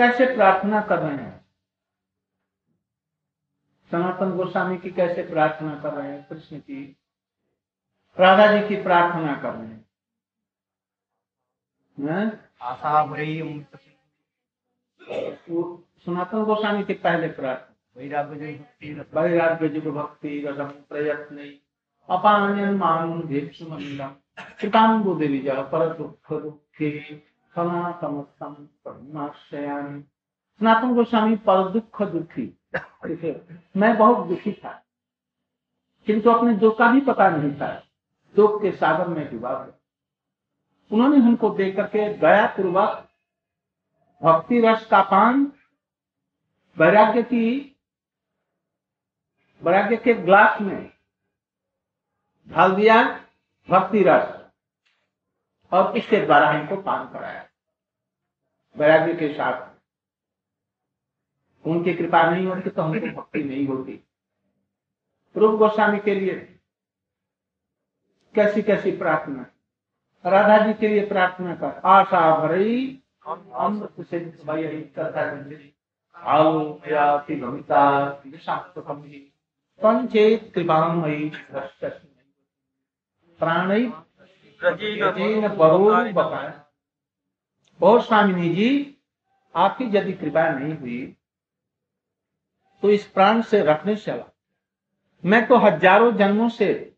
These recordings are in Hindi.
कैसे प्रार्थना कर रहे हैं? सनातन गोस्वामी की कैसे प्रार्थना कर रहे हैं? कृष्ण की। राधा जी की प्रार्थना कर रहे हैं। आशा सनातन गोस्वामी की पहले प्रार्थना। वैराग्य जुग भक्ति रसम प्रयत्न अपान्यन मान देवी जल पर दुख दुखे सनातमस्तम परमाश्रयामी सनातन गोस्वामी पर दुख दुखी। मैं बहुत दुखी था। किंतु अपने दुख का भी पता नहीं था। दुख के सागर में डूबा हुआ। उन्होंने हमको देख करके गया पूर्वक भक्ति रस का पान, वैराग्य की, वैराग्य के ग्लास में ढाल दिया भक्ति रस और इसके द्वारा हमको पान कराया। वैराग्य के साथ उनकी कृपा नहीं होती तो हमको भक्ति नहीं होती। रूप गोस्वामी के लिए कैसी कैसी प्रार्थना? राधा जी के लिए प्रार्थना कर, आशा भरी अमृत कृपामयी प्राणी बहुत स्वामिनी जी आपकी यदि कृपा नहीं हुई तो इस प्राण से रखने चला मैं तो हज़ारों जन्मों से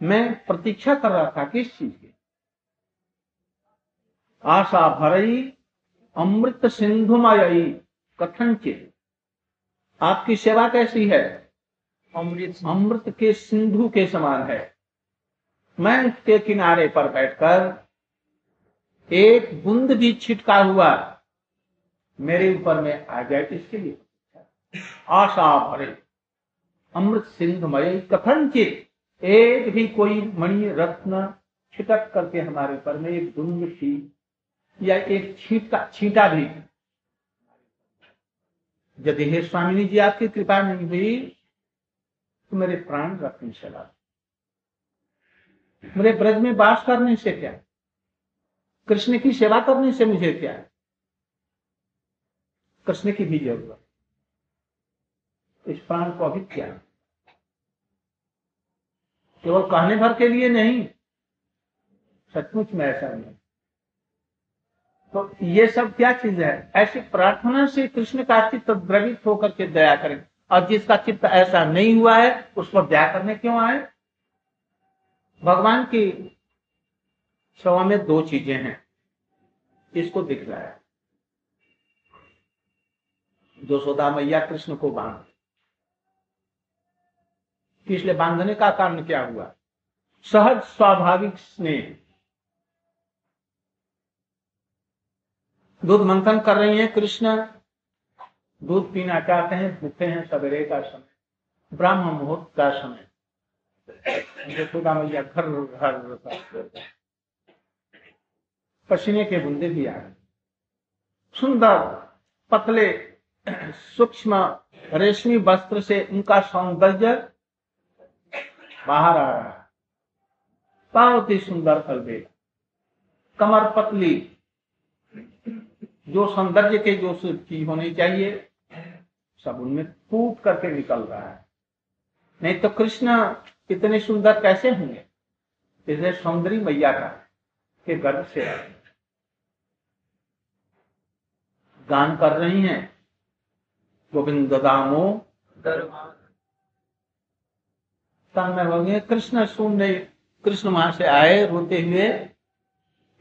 मैं प्रतीक्षा कर रहा था किस चीज़ की। आशा भरई अमृत सिंधुमयी कथनचित आपकी सेवा कैसी है? अमृत अमृत के सिंधु के समान है। मैं उसके किनारे पर बैठकर एक बूंद भी छिटका हुआ मेरे ऊपर में आ जाए इसके लिए आशा भरे, अमृत सिंधुमय कथनचित, एक भी कोई मणि रत्न छिटक करके हमारे ऊपर में एक दुंग थी या एक छीटा छीटा भी। यदि हे स्वामी जी, आपकी कृपा नहीं हुई तो मेरे प्राण रखने चला मेरे ब्रज में बास करने से क्या? कृष्ण की सेवा करने से मुझे क्या? है कृष्ण की भी ज़रूरत। इस प्राण को अभी क्या? केवल कहने भर के लिए नहीं, सचमुच में ऐसा नहीं। तो ये सब क्या चीज़ है? ऐसी प्रार्थना से कृष्ण का चित्त द्रवित होकर के दया करें। और जिसका चित्त ऐसा नहीं हुआ है, उस पर दया करने क्यों आए? भगवान की सेवा में दो चीज़ें हैं। इसको दिख रहा है? जो सोदा मैया कृष्ण को बाँध। इसलिए बांधने का कारण क्या हुआ? सहज स्वाभाविक स्नेह। दूध मंथन कर रही है कृष्ण। दूध पीना चाहते हैं, भूखे हैं, सवेरे का समय ब्राह्म मुहूर्त का समय। खुदा मैया घर घर पसीने के बूंदे भी आ गए सुंदर, पतले, सूक्ष्म, रेशमी वस्त्र से उनका सौंदर्य बाहर आ रहा है। बहुत ही सुंदर अलबेला। कमर पतली, जो सौंदर्य के जो चीज़ होनी चाहिए, सब उनमें फूट करके निकल रहा है। नहीं तो कृष्ण इतने सुंदर कैसे होंगे? इसे सौंदर्य मैया का, के गर्भ से गान कर रही हैं गोविंद दामो। कृष्ण सुन रही कृष्ण वहाँ से आए रोते हुए।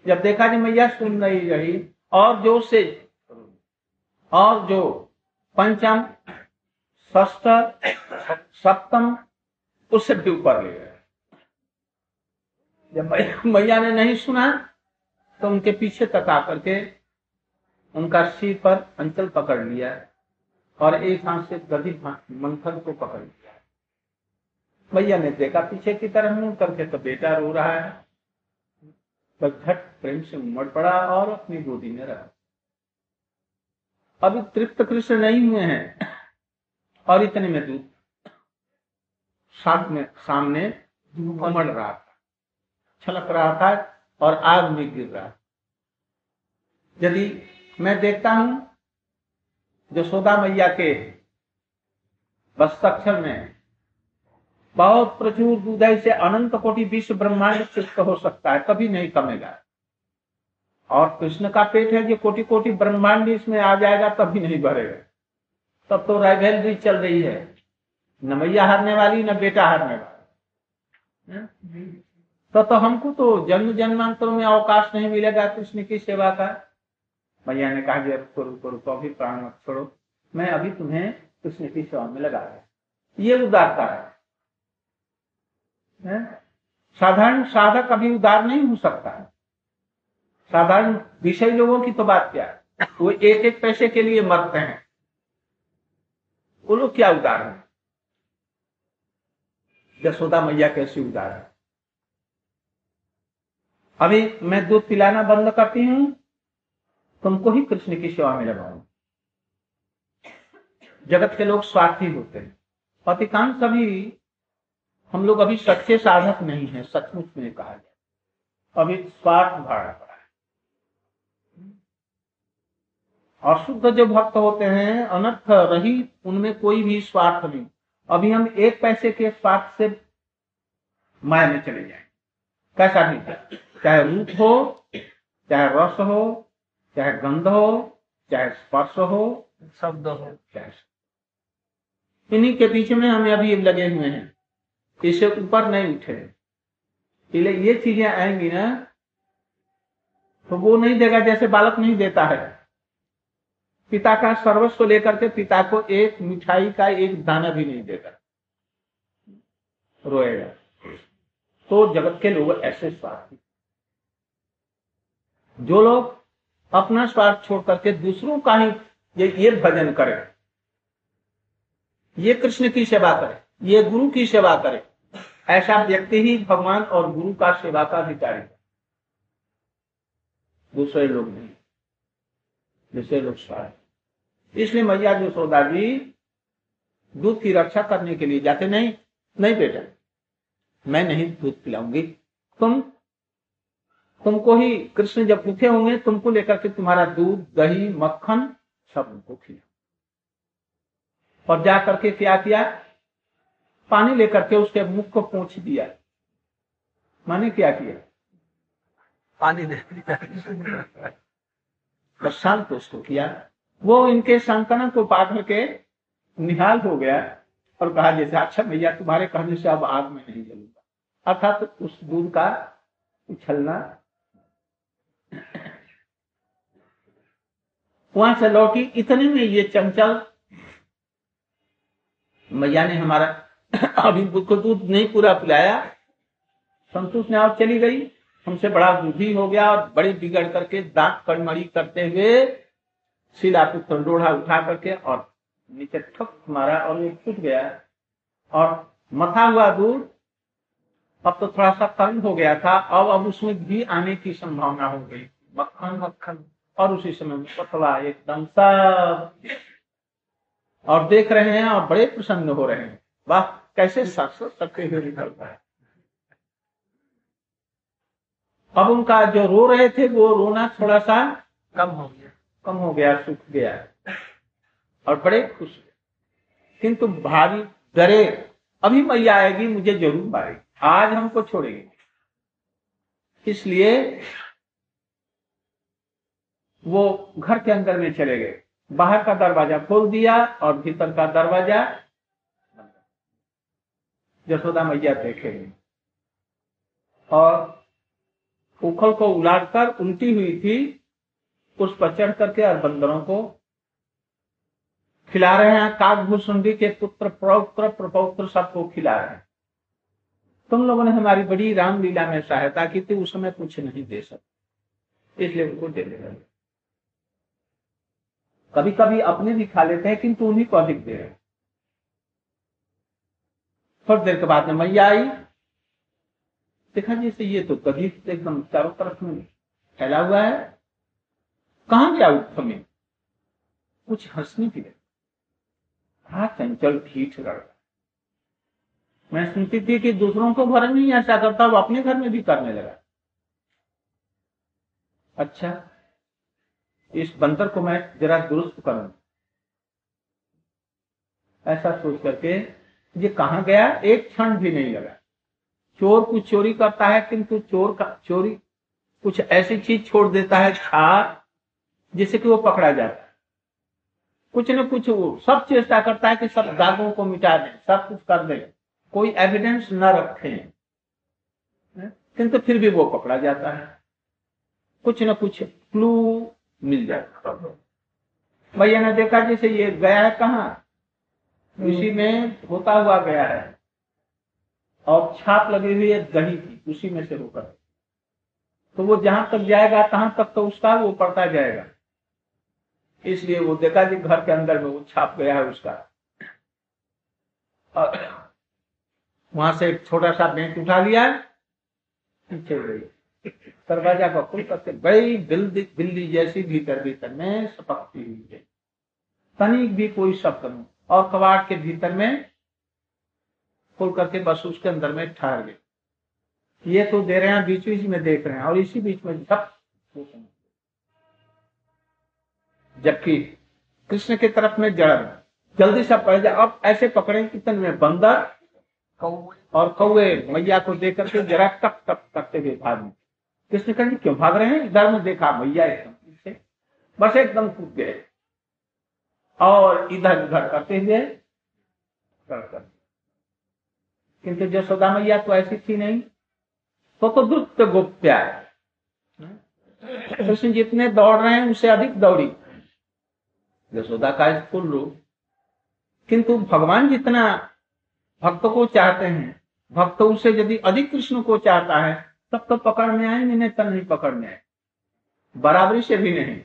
जब देखा जी मैया सुन रही रही, और जो से, और जो पंचम ष्ट सप्तम उससे भी ऊपर ले गए। जब मैया ने नहीं सुना तो उनके पीछे तक आकर के उनका सिर पर अंचल पकड़ लिया और एक हाथ से गदी मंथन को पकड़ लिया। भैया ने देखा पीछे की तरफ़ मुँह करके तो बेटा रो रहा है। तो झट प्रेम से उमड़ पड़ा और अपनी गोदी में रहा। अभी तृप्त कृष्ण नहीं हुए हैं और इतने में दूध में सामने उमड़ रहा था। छलक रहा था और आग में गिर रहा था। यदि मैं देखता हूँ जसोदा मैया के बस्तक्षर में, बहुत प्रचुर दूध से अनंत कोटि विश्व ब्रह्मांड तृप्त हो सकता है, कभी नहीं कमेगा। और कृष्ण का पेट है, जो कोटि कोटि ब्रह्मांड इसमें आ जाएगा, तभी नहीं भरेगा। तब तो राइवलरी चल रही है। न मैया हारने वाली, न बेटा हारने वाला। तो तो हमको तो जन्म जन्मांतरों में अवकाश नहीं मिलेगा कृष्ण की सेवा का। मैया ने कहा रुको रुको रुको अभी प्राण मत छोड़ो। मैं अभी तुम्हें कृष्ण की सेवा में लगा रहा ये उदारता है। साधारण साधक अभी उदार नहीं हो सकता है। साधारण विषय लोगों की तो बात क्या है? वो एक एक पैसे के लिए मरते हैं। वो लोग क्या उदार है? यशोदा मैया कैसी उदार है अभी मैं दूध पिलाना बंद करती हूँ, तुमको ही कृष्ण की सेवा में लगाऊ जगत के लोग स्वार्थी होते हैं। अधिकांश सभी हम लोग अभी सच्चे साधक नहीं है, सचमुच में कहा जाए। अभी स्वार्थ भाड़ा पड़ा है। अशुद्ध जो भक्त होते हैं, अनर्थ रही उनमें कोई भी स्वार्थ नहीं। अभी हम एक पैसे के स्वार्थ से माया में चले जाए। कैसा नहीं चाहे रूप हो चाहे रस हो चाहे गंध हो चाहे स्पर्श हो शब्द हो। चाहे इन्हीं के पीछे में हमें अभी लगे हुए हैं। इससे ऊपर नहीं उठे। इसलिए ये चीज़ें आएँगी ना तो वो नहीं देगा जैसे बालक नहीं देता है। पिता का सर्वस्व लेकर के पिता को एक मिठाई का एक दाना भी नहीं देगा। रोएगा। तो जगत के लोग ऐसे स्वार्थी जो लोग अपना स्वार्थ छोड़ करके दूसरों का ही ये ये भजन करें, ये कृष्ण की सेवा करें, ये गुरु की सेवा करे, ऐसा व्यक्ति ही भगवान और गुरु का सेवा का अधिकारी है। दूसरे लोग नहीं। लोग स्वार्थ इसलिए मैया जो सौदा जी, दूध की रक्षा करने के लिए जाते नहीं नहीं बेटा। मैं नहीं दूध पिलाऊँगी। तुम, तुमको ही कृष्ण जब भूखे होंगे, तुमको लेकर के तुम्हारा दूध, दही, मक्खन सब उनको खिला और जा करके क्या किया? पानी लेकर के उसके मुख को पहुँच दिया। मैंने क्या किया? पानी दे दिया। शांत उसको किया। वो इनके संकलन को पा करके निहाल हो गया और कहा, जैसे अच्छा भैया, तुम्हारे कहने से अब आग में नहीं जलूँगा। अर्थात तो उस दूध का उछलना। वहाँ से लौटी। इतने में ये चंचल मैया ने हमारा अभी को दूध नहीं पूरा पिलाया। संतोष ने और चली गई। हमसे बड़ा दूधी हो गया और बड़े बिगड़ करके दांत कड़मड़ी करते हुए शिला लोढ़ा उठा करके और नीचे ठक मारा और वो टूट गया। और मथा हुआ दूध अब तो थोड़ा सा कम हो गया था, अब अब उसमें घी आने की संभावना हो गई। मक्खन मक्खन, और उसी समय पतला एकदम सब और देख रहे हैं और बड़े प्रसन्न हो रहे हैं। वाह, कैसे शास्त्र करते हुए निकलता है। अब उनका जो रो रहे थे, वो रोना थोड़ा सा कम हो गया। कम हो गया, सूख गया। और बड़े खुश किंतु भारी डरे। अभी मैया आएगी, मुझे ज़रूर मारेगी। आज हमको छोड़ेगी इसलिए वो घर के अंदर में चले गए। बाहर का दरवाज़ा खोल दिया और भीतर का दरवाज़ा यशोदा मैया देखे और उखल को उलाटकर उल्टी हुई थी, उस पर चढ़ करके और बंदरों को खिला रहे हैं। काकभूषुंडी के पुत्र प्रौत्र प्रपौत्र सबको खिला रहे हैं। तुम लोगों ने हमारी बड़ी रामलीला में सहायता की थी, उस समय कुछ नहीं दे सकते, इसलिए उनको दे दे रहे कभी कभी अपने भी खा लेते हैं, किंतु उन्हीं को अधिक दे रहे थोड़ी देर के बाद में मैया आई देखा जैसे ये तो कभी एकदम चारों तरफ़ में फैला हुआ है। कहा गया उठ में? कुछ हंसने की हा, चंचल ठीक रहा मैं सुनती थी कि दूसरों को घर में ऐसा करता वो अपने घर में भी करने लगा। अच्छा इस बंदर को मैं जरा दुरुस्त करूँ ऐसा सोच करके ये कहा गया? एक क्षण भी नहीं लगा। चोर कुछ चोरी करता है किंतु चोर का चोरी कुछ ऐसी चीज़ छोड़ देता है छाप जिससे कि वो पकड़ा जाता है। कुछ न कुछ वो सब चेष्टा करता है कि सब दागों को मिटा दें सब कुछ कर दें कोई एविडेंस न रखें किंतु फिर भी वो पकड़ा जाता है। कुछ न कुछ क्लू मिल जाता भैया ने देखा जैसे ये गया है कहा? उसी में होता हुआ गया है। और छाप लगी हुई है दही की उसी में से होकर तो वो जहाँ तक जाएगा, तहां तक तो उसका वो पड़ता जाएगा। इसलिए वो देखा जी घर के अंदर में वो छाप गया है उसका। और वहाँ से एक छोटा सा बेंच उठा लिया पीछे गई। दरवाज़ा को खुल करके गई बिल्ली बिल्ली जैसी भीतर भीतर में सपकती हुई तनिक भी कोई शब्द नहीं। और कबाड़ के भीतर में खोल करके बस उसके अंदर में ठहर गए। ये तो दे रहे हैं, बीच बीच में देख रहे हैं और इसी बीच में सब जबकि कृष्ण की तरफ़ में जड़ जल्दी से पड़ जाए अब ऐसे पकड़े कितने में? बंदर और कौए मैया को देख करके जरा टक टक करते हुए भाग कृष्ण कहें क्यों भाग रहे हैं? इधर में देखा, मैया एकदम बस एकदम कूद गए और इधर उधर करते हुए कर किंतु जसोदा मैया तो ऐसी थी नहीं तो तो दुष्ट गोप्या कृष्ण जितने दौड़ रहे हैं उससे अधिक दौड़ी। यशोदा का स्कूल रूप किंतु भगवान जितना भक्त को चाहते हैं भक्त उसे यदि अधिक कृष्ण को चाहता है तब तो पकड़ में आएँगे नहीं तब नहीं पकड़ने आए। बराबरी से भी नहीं।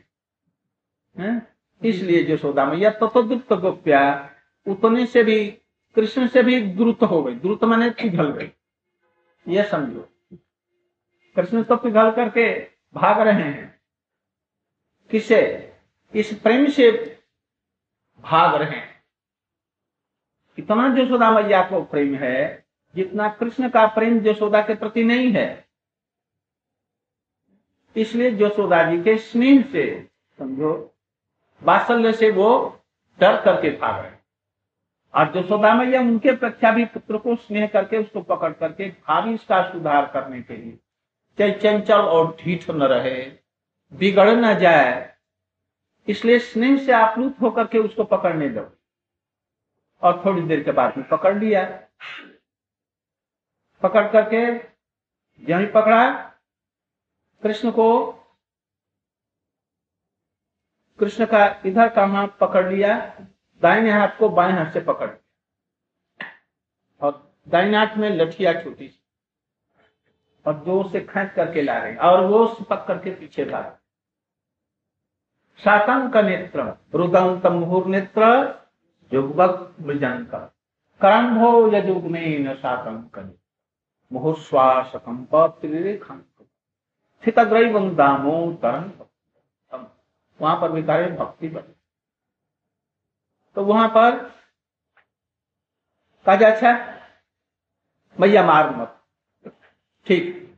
है? इसलिए यशोदा मैया तो, तो दुप्त गोप्या उतने से भी कृष्ण से भी द्रुत हो गई। द्रुत माने पिघल गई। ये समझो। कृष्ण तो पिघल करके भाग रहे हैं। किसे? इस प्रेम से भाग रहे हैं। इतना यशोदा मैया को प्रेम है, जितना कृष्ण का प्रेम यशोदा के प्रति नहीं है। इसलिए यशोदा जी के स्नेह से, समझो, वात्सल्य से वो डर करके भाग रहे और यशोदा मैया उनके प्रख्या भी पुत्र को स्नेह करके उसको पकड़ करके भावी इसका सुधार करने के लिए चाहे चंचल और ढीठ न रहे, बिगड़ न जाए, इसलिए स्नेह से आप्लुत होकर के उसको पकड़ने दो। और थोड़ी देर के बाद में पकड़ लिया। पकड़ करके यही पकड़ा। कृष्ण को, कृष्ण का इधर का हाथ पकड़ लिया। दाहिने हाथ को बाएँ हाथ से पकड़ और दाहिने हाथ में लठिया छोटी सी। और ज़ोर से खेच करके ला रहे और वो पक करके पीछे ला रहे शातंक नेत्र रुदंत मुहुर नेत्र युगवक मृजंक। करम्भो यजुग्मेन शातंक मुहुश्वास कंप त्रिरेखांक स्थितग्रैवं दामो तरंग वहाँ पर भी कार्य भक्ति बने। तो वहाँ पर कहा अच्छा मैया मार मत। ठीक।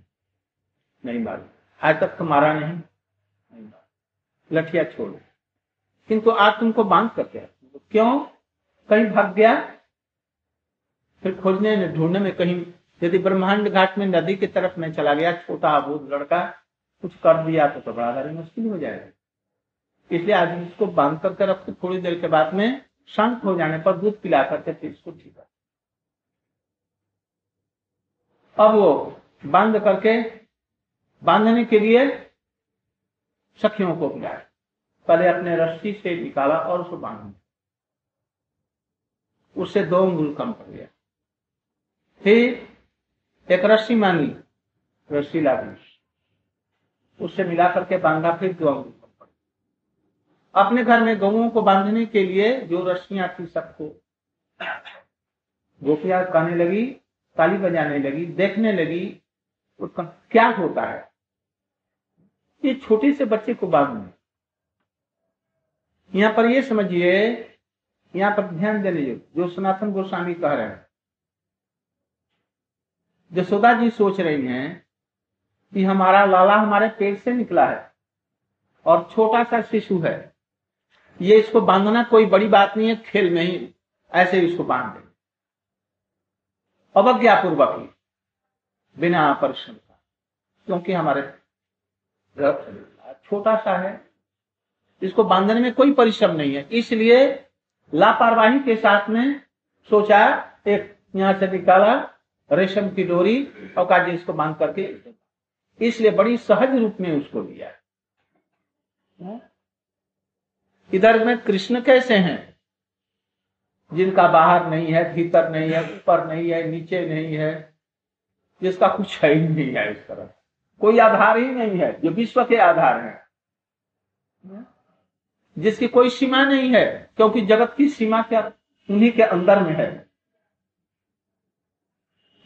नहीं मारू। आज तक तो मारा नहीं। नहीं लठिया छोड़ो। किंतु आज तुमको बाँध करके क्यों? कहीं भाग गया? फिर खोजने में ढूँढने में कहीं यदि ब्रह्मांड घाट में नदी की तरफ़ में चला गया छोटा अबूत लड़का कुछ कर दिया तो, तो बड़ा मुश्किल हो जाएगा। इसलिए आज इसको बाँध करके रखते, थोड़ी देर के बाद में शांत हो जाने पर दूध पिला करके फिर इसको ठीक कर अब वो बाँध करके, बांधने के लिए सखियों को पिलाया। पहले अपने रस्सी से निकाला और उसको बाँध। उससे दो अंगुल कम कर दिया फिर एक रस्सी मांगी, रस्सी ला उससे मिला करके बांधा फिर दो अंगुल अपने घर में गऊ को बांधने के लिए जो रस्सियाँ थी सबको। गोपिया कहने लगी, ताली बजाने लगी, देखने लगी उसका क्या होता है? ये छोटे से बच्चे को बांधने। यहाँ पर ये समझिए, यहाँ पर ध्यान देने जो सनातन गोस्वामी कह रहे हैं। जसोदा जी सोच रही हैं कि हमारा लाला हमारे पेट से निकला है और छोटा सा शिशु है। ये इसको बांधना कोई बड़ी बात नहीं है, खेल में ही ऐसे ही इसको बाँध। देंगे अवज्ञापूर्वक ही, बिना परिश्रम का, क्योंकि हमारे छोटा सा है। इसको बांधने में कोई परिश्रम नहीं है। इसलिए लापरवाही के साथ में सोचा, एक यहाँ से निकाला, रेशम की डोरी और काजी इसको बाँध करके इसलिए बड़ी सहज रूप में उसको लिया। इधर में कृष्ण कैसे हैं? जिनका बाहर नहीं है, भीतर नहीं है, ऊपर नहीं है, नीचे नहीं है, जिसका कुछ है ही नहीं है इस तरह। कोई आधार ही नहीं है, जो विश्व के आधार है। जिसकी कोई सीमा नहीं है, क्योंकि जगत की सीमा क्या, उन्हीं के अंदर में है।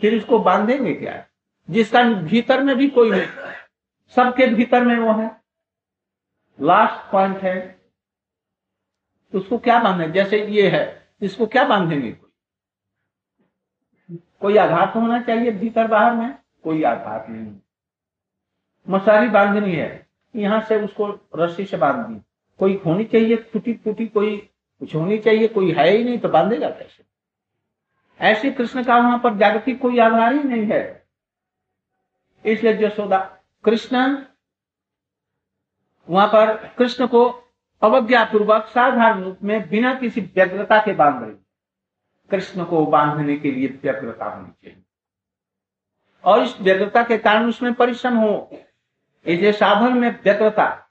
फिर इसको बांधेंगे क्या? जिसका भीतर में भी कोई नहीं, सबके भीतर में वो है। लास्ट पॉइंट है उसको क्या बांधे जैसे ये है, इसको क्या बांधेंगे कोई? कोई आधार तो होना चाहिए भीतर बाहर में? कोई आधार नहीं। मसाली बांधनी है, यहाँ से उसको रस्सी से बाँध दी। कोई होनी चाहिए टूटी फूटी, कोई कुछ होनी चाहिए, कोई है ही नहीं तो बांधेगा कैसे? ऐसे कृष्ण का वहाँ पर जागतिक कोई आधार ही नहीं है। इसलिए जसोदा, कृष्ण, वहाँ पर कृष्ण को अवज्ञापूर्वक साधारण रूप में बिना किसी व्यग्रता के बाँध रही। कृष्ण को बांधने के लिए व्यग्रता होनी चाहिए। और इस व्यग्रता के कारण उसमें परिश्रम हो। इसे साधन में व्यग्रता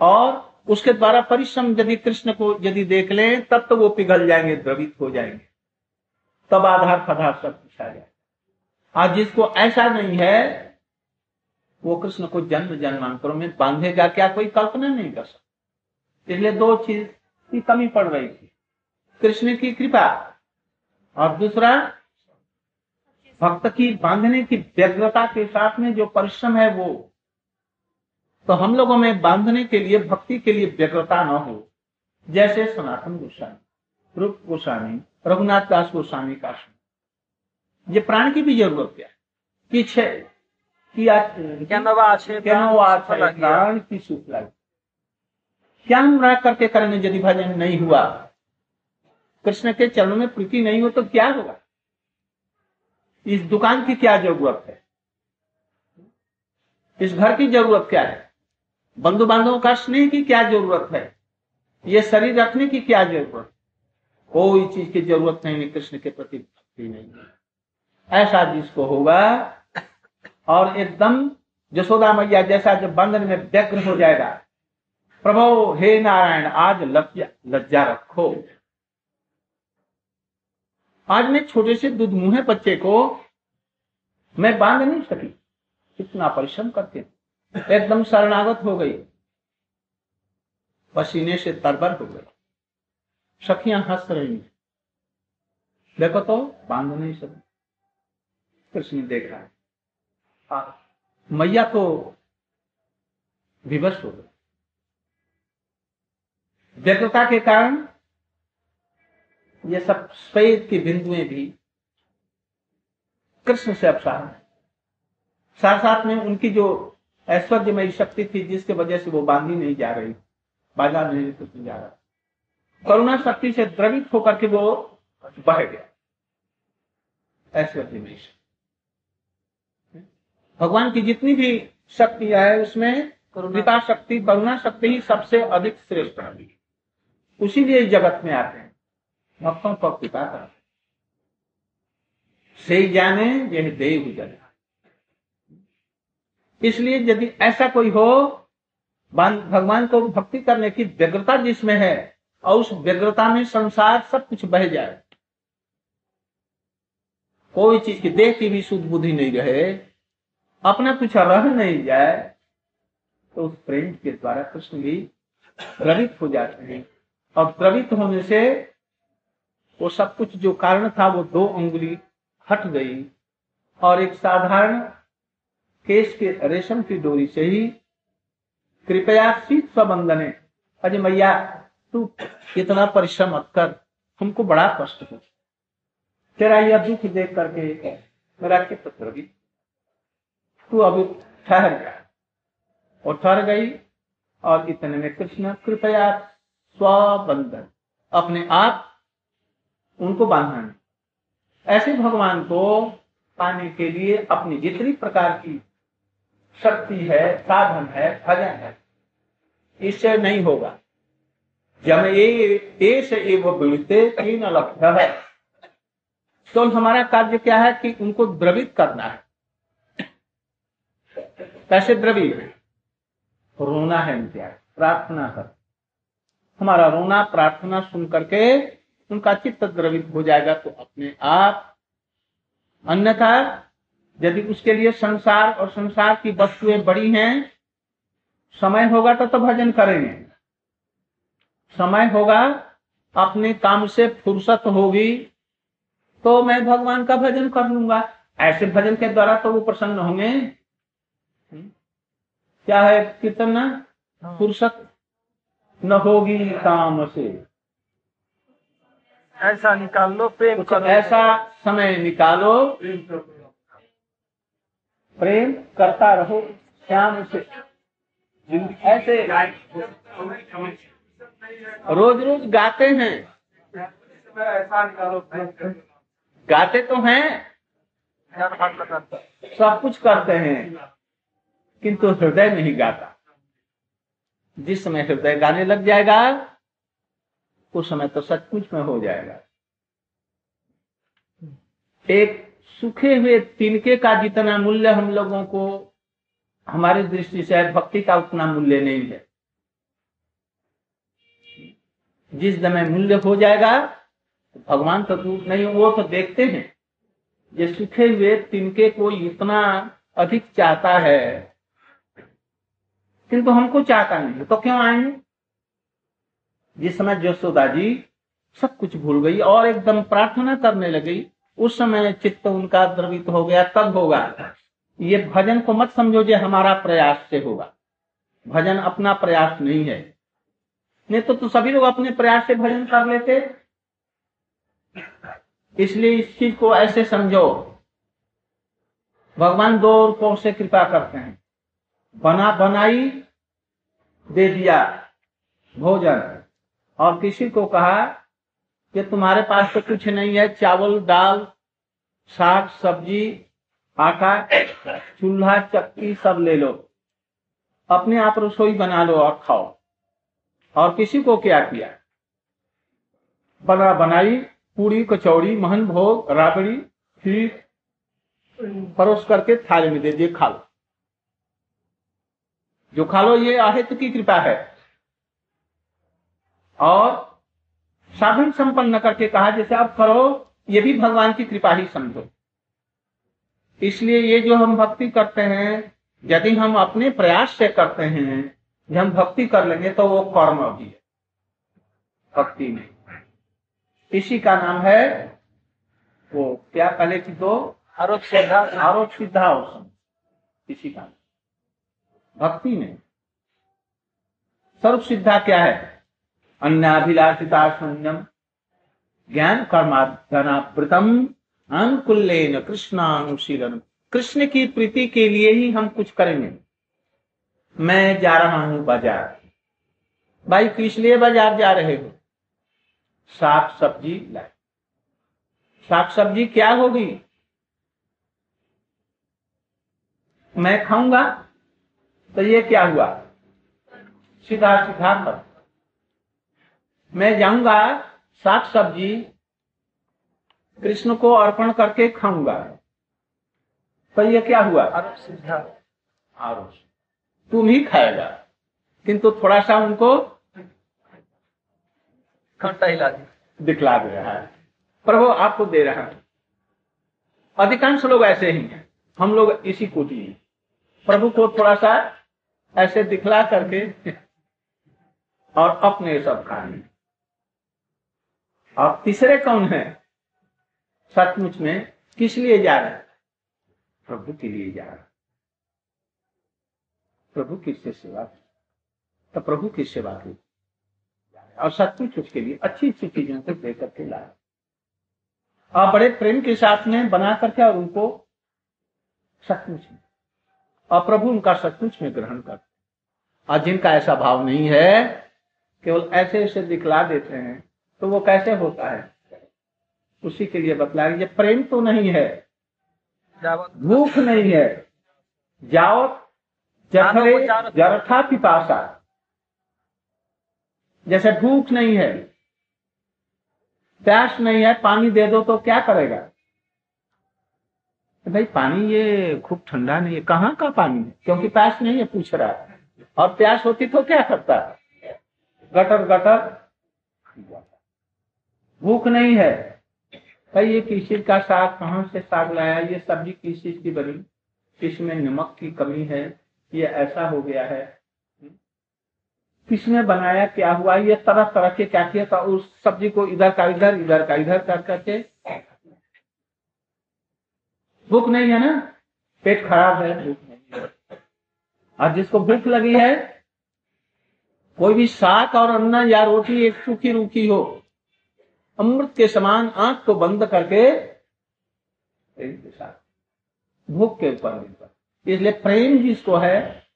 और उसके द्वारा परिश्रम यदि कृष्ण को यदि देख ले, तब तो वो पिघल जाएँगे, द्रवित हो जाएँगे। तब आधार पदार्थ सब कुछ आ जाए आज जिसको ऐसा नहीं है वो कृष्ण को जन्म जन्मांतरों में बांधेगा क्या? कोई कल्पना नहीं कर सकता। इसलिए दो चीज़ की कमी पड़ रही थी। कृष्ण की कृपा और दूसरा, भक्त की बांधने की व्यग्रता के साथ में जो परिश्रम है वो। तो हम लोगों में बांधने के लिए, भक्ति के लिए व्यग्रता न हो। जैसे सनातन गोस्वामी, रूप गोस्वामी, रघुनाथ दास गोस्वामी का ये प्राण की भी ज़रूरत क्या है क्या रह करके करेंगे यदि भजन नहीं हुआ। कृष्ण के चरणों में प्रीति नहीं हो तो क्या? होगा इस दुकान की क्या ज़रूरत है इस घर की ज़रूरत क्या है बंधु बांधवों का स्नेह की क्या ज़रूरत है? ये शरीर रखने की क्या ज़रूरत कोई चीज़ की ज़रूरत नहीं कृष्ण के प्रति भक्ति नहीं ऐसा जिसको होगा और एकदम जसोदा मैया जैसा जब बंधन में व्यग्र हो जाएगा। प्रभो हे नारायण आज लज्जा रखो। आज मैं छोटे से दूध मुहे बच्चे को मैं बाँध नहीं सकी। इतना परिश्रम करते एकदम शरणागत हो गई। पसीने से तरबर हो गई। सखियाँ हंस रही देखो तो बाँध नहीं सकी। कृष्ण देख। रहा हाँ, मैया तो विवश हो गई व्यग्रता के कारण ये सब स्वेद की बिंदुएँ भी कृष्ण से अपसार है। साथ साथ में उनकी जो ऐश्वर्यमयी शक्ति थी, जिसके वजह से वो बांधी नहीं जा रही, बाज़ार नहीं कुछ जा रहा, करुणा शक्ति से द्रवित होकर के वो बह गया। ऐश्वर्यमयी शक्ति। भगवान की जितनी भी शक्ति है उसमें कृपा शक्ति करुणा शक्ति ही सबसे अधिक श्रेष्ठ है। उसी लिए जगत में आते हैं। भक्तों को कृपा करते से जाने यह देव जन। इसलिए यदि ऐसा कोई हो भगवान को भक्ति करने की व्यग्रता जिसमें है और उस व्यग्रता में संसार सब कुछ बह जाए कोई चीज़ की देह की भी शुद्ध बुद्धि नहीं रहे अपना कुछ रह नहीं जाए तो उस प्रेम के द्वारा कृष्ण भी द्रवित हो जाते हैं। और द्रवित होने से वो सब कुछ जो कारण था, वो दो उंगली हट गई और एक साधारण केस के रेशम की डोरी से ही कृपया शीत सबंधने अजय मैया, तू इतना परिश्रम मत कर हमको बड़ा कष्ट हो। तेरा यह दुख देख करके मेरा चित्त द्रवित तू अभी ठहर गया। और ठहर गई। और इतने में कृष्ण कृपया स्वबंधन अपने आप उनको बांधना ऐसे भगवान को पाने के लिए अपनी जितनी प्रकार की शक्ति है, साधन है, भजन है, इससे नहीं होगा। जब ये से तीन है। तो हमारा कार्य क्या है कि उनको द्रवित करना है। कैसे द्रवित रोना है क्या प्रार्थना कर। हमारा रोना, प्रार्थना सुन करके उनका चित्त द्रवित हो जाएगा तो अपने आप अन्यथा यदि उसके लिए संसार और संसार की वस्तुएँ बड़ी हैं, समय होगा तो तो भजन करेंगे। समय होगा, अपने काम से फुर्सत होगी तो मैं भगवान का भजन कर लूँगा। ऐसे भजन के द्वारा तो वो प्रसन्न होंगे। क्या है कीर्तन कितना फुर्सत न होगी काम से ऐसा निकाल लो प्रेम करो। ऐसा समय निकालो। प्रेम करता रहो श्याम से। ऐसे रोज रोज गाते हैं। ऐसा निकालो गाते तो हैं। सब कुछ करते हैं। किंतु हृदय नहीं गाता। जिस समय हृदय गाने लग जाएगा, उस समय तो सचमुच में हो जाएगा। एक सूखे हुए तिनके का जितना मूल्य हम लोगों को, हमारी दृष्टि से भक्ति का उतना मूल्य नहीं है। जिस समय मूल्य हो जाएगा तो भगवान तो दूर नहीं वो तो देखते हैं। ये सूखे हुए तिनके को इतना अधिक चाहता है किंतु हमको चाहता नहीं तो क्यों आएँगे जिस समय जसोदा जी सब कुछ भूल गई और एकदम प्रार्थना करने लगी उस समय चित्त उनका द्रवित हो गया तब होगा ये भजन को मत समझो जे हमारा प्रयास से होगा। भजन अपना प्रयास नहीं है। नहीं तो, तो सभी लोग अपने प्रयास से भजन कर लेते। इसलिए इस चीज़ को ऐसे समझो। भगवान दो रूपों से कृपा करते हैं। बना बनाई दे दिया भोजन। और किसी को कहा कि तुम्हारे पास तो कुछ नहीं है, चावल, दाल, साग, सब्ज़ी, आटा, चूल्हा, चक्की सब ले लो। अपने आप रसोई बना लो और खाओ। और किसी को क्या किया? बना बनाई पूरी कचौड़ी, महन भोग, राबड़ी, खीर, परोस करके थाली में दे दिए, खा लो। जो खा लो ये अहित की कृपा है। और साधन संपन्न करके कहा जैसे आप करो ये भी भगवान की कृपा ही समझो। इसलिए ये जो हम भक्ति करते हैं यदि हम अपने प्रयास से करते हैं हम भक्ति कर लेंगे तो वो कर्म भी है भक्ति में। इसी का नाम है वो क्या पहले की दो? आरोप श्रद्धा आरोप सिद्धा इसी का नाम। भक्ति में। सर्व सिद्धा क्या है? अन्नाभिलाषिता शून्यम ज्ञान कर्माधनावृतम अनुकूल्यन कृष्णानुशीलन। कृष्ण की प्रीति के लिए ही हम कुछ करेंगे। मैं जा रहा हूँ बाज़ार। भाई, किस लिए बाज़ार जा रहे हो? साग सब्ज़ी लाए। साग सब्ज़ी क्या होगी? मैं खाऊँगा। तो ये क्या हुआ? सीधा सीधा कर मैं जाऊँगा साग सब्ज़ी कृष्ण को अर्पण करके खाऊँगा। तो ये क्या हुआ? आरोप श्रद्धा आरोप। तुम ही खाएगा। किंतु थोड़ा सा उनको खट्टा हिला दिखला दे रहा है। प्रभु आपको दे रहा है। अधिकांश लोग ऐसे ही हैं। हम लोग इसी कोटि प्रभु को थोड़ा सा ऐसे दिखला करके और अपने सब खाने और तीसरे कौन है? सचमुच में किस लिए जा रहा है? प्रभु के लिए जा रहा प्रभु किससे सेवा की। तो प्रभु की सेवा की। और सचमुच उसके लिए अच्छी अच्छी चीज़ों से दे करके लाए और बड़े प्रेम के साथ में बना करके और उनको सचमुच में और प्रभु उनका सचमुच में ग्रहण कर और जिनका ऐसा भाव नहीं है केवल ऐसे ऐसे दिखला देते हैं तो वो कैसे होता है? उसी के लिए बतला है प्रेम तो नहीं है भूख नहीं है। जावत जठरे जरथा पिपासा। जैसे भूख नहीं है प्यास नहीं है पानी दे दो तो क्या करेगा? भाई पानी ये खूब ठंडा नहीं है। कहाँ का पानी है? क्योंकि प्यास नहीं है, पूछ रहा है। और प्यास होती तो क्या करता है? Gutter gutter. भूख नहीं है। भाई ये किस चीज़ का साग कहाँ से साग लाया ये सब्ज़ी किस चीज़ की बनी? इसमें नमक की कमी है। ये ऐसा हो गया है। किसने बनाया? क्या हुआ? ये तरह तरह के क्या किया था? उस सब्ज़ी को इधर का इधर इधर का इधर कर करके भूख नहीं है ना? पेट खराब है, भूख नहीं है। और जिसको भूख लगी है, कोई भी साग और अन्न या रोटी एक सूखी रूखी हो, अमृत के समान आँख को बंद करके भूख के ऊपर इसलिए प्रेम जिसको है,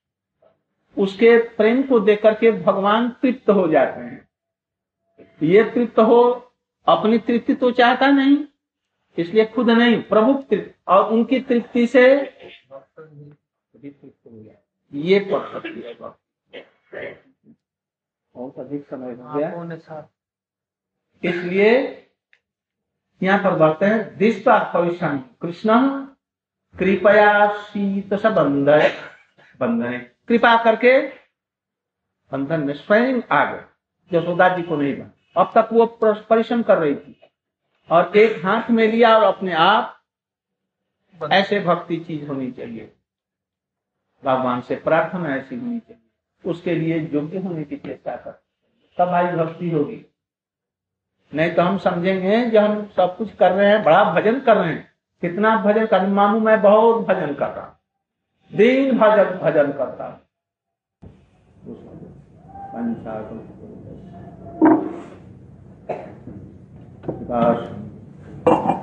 उसके प्रेम को देख करके भगवान तृप्त हो जाते हैं। ये तृप्त हो, अपनी तृप्ति तो चाहता नहीं इसलिए खुद नहीं प्रभु तृप्त और उनकी तृप्ति से ये है। बहुत अधिक समय हो गया। इसलिए यहाँ पर बढ़ते हैं दिष्टा भविष्य कृष्ण कृपया शीत से बंधन बंधन कृपा करके बंधन में स्वयं आ गए यशोदा जी को नहीं बना अब तक वो परिश्रम कर रही थी। और एक हाथ में लिया और अपने आप ऐसे भक्ति चीज़ होनी चाहिए। भगवान से प्रार्थना ऐसी होनी चाहिए। उसके लिए योग्य होने की चेष्टा कर। तब आई भक्ति होगी। नहीं तो हम समझेंगे जो हम सब कुछ कर रहे हैं बड़ा भजन कर रहे हैं। कितना भजन कर मानू मैं बहुत भजन कर रहा हूँ। दिन भजन भजन करता हूँ। बोलो माला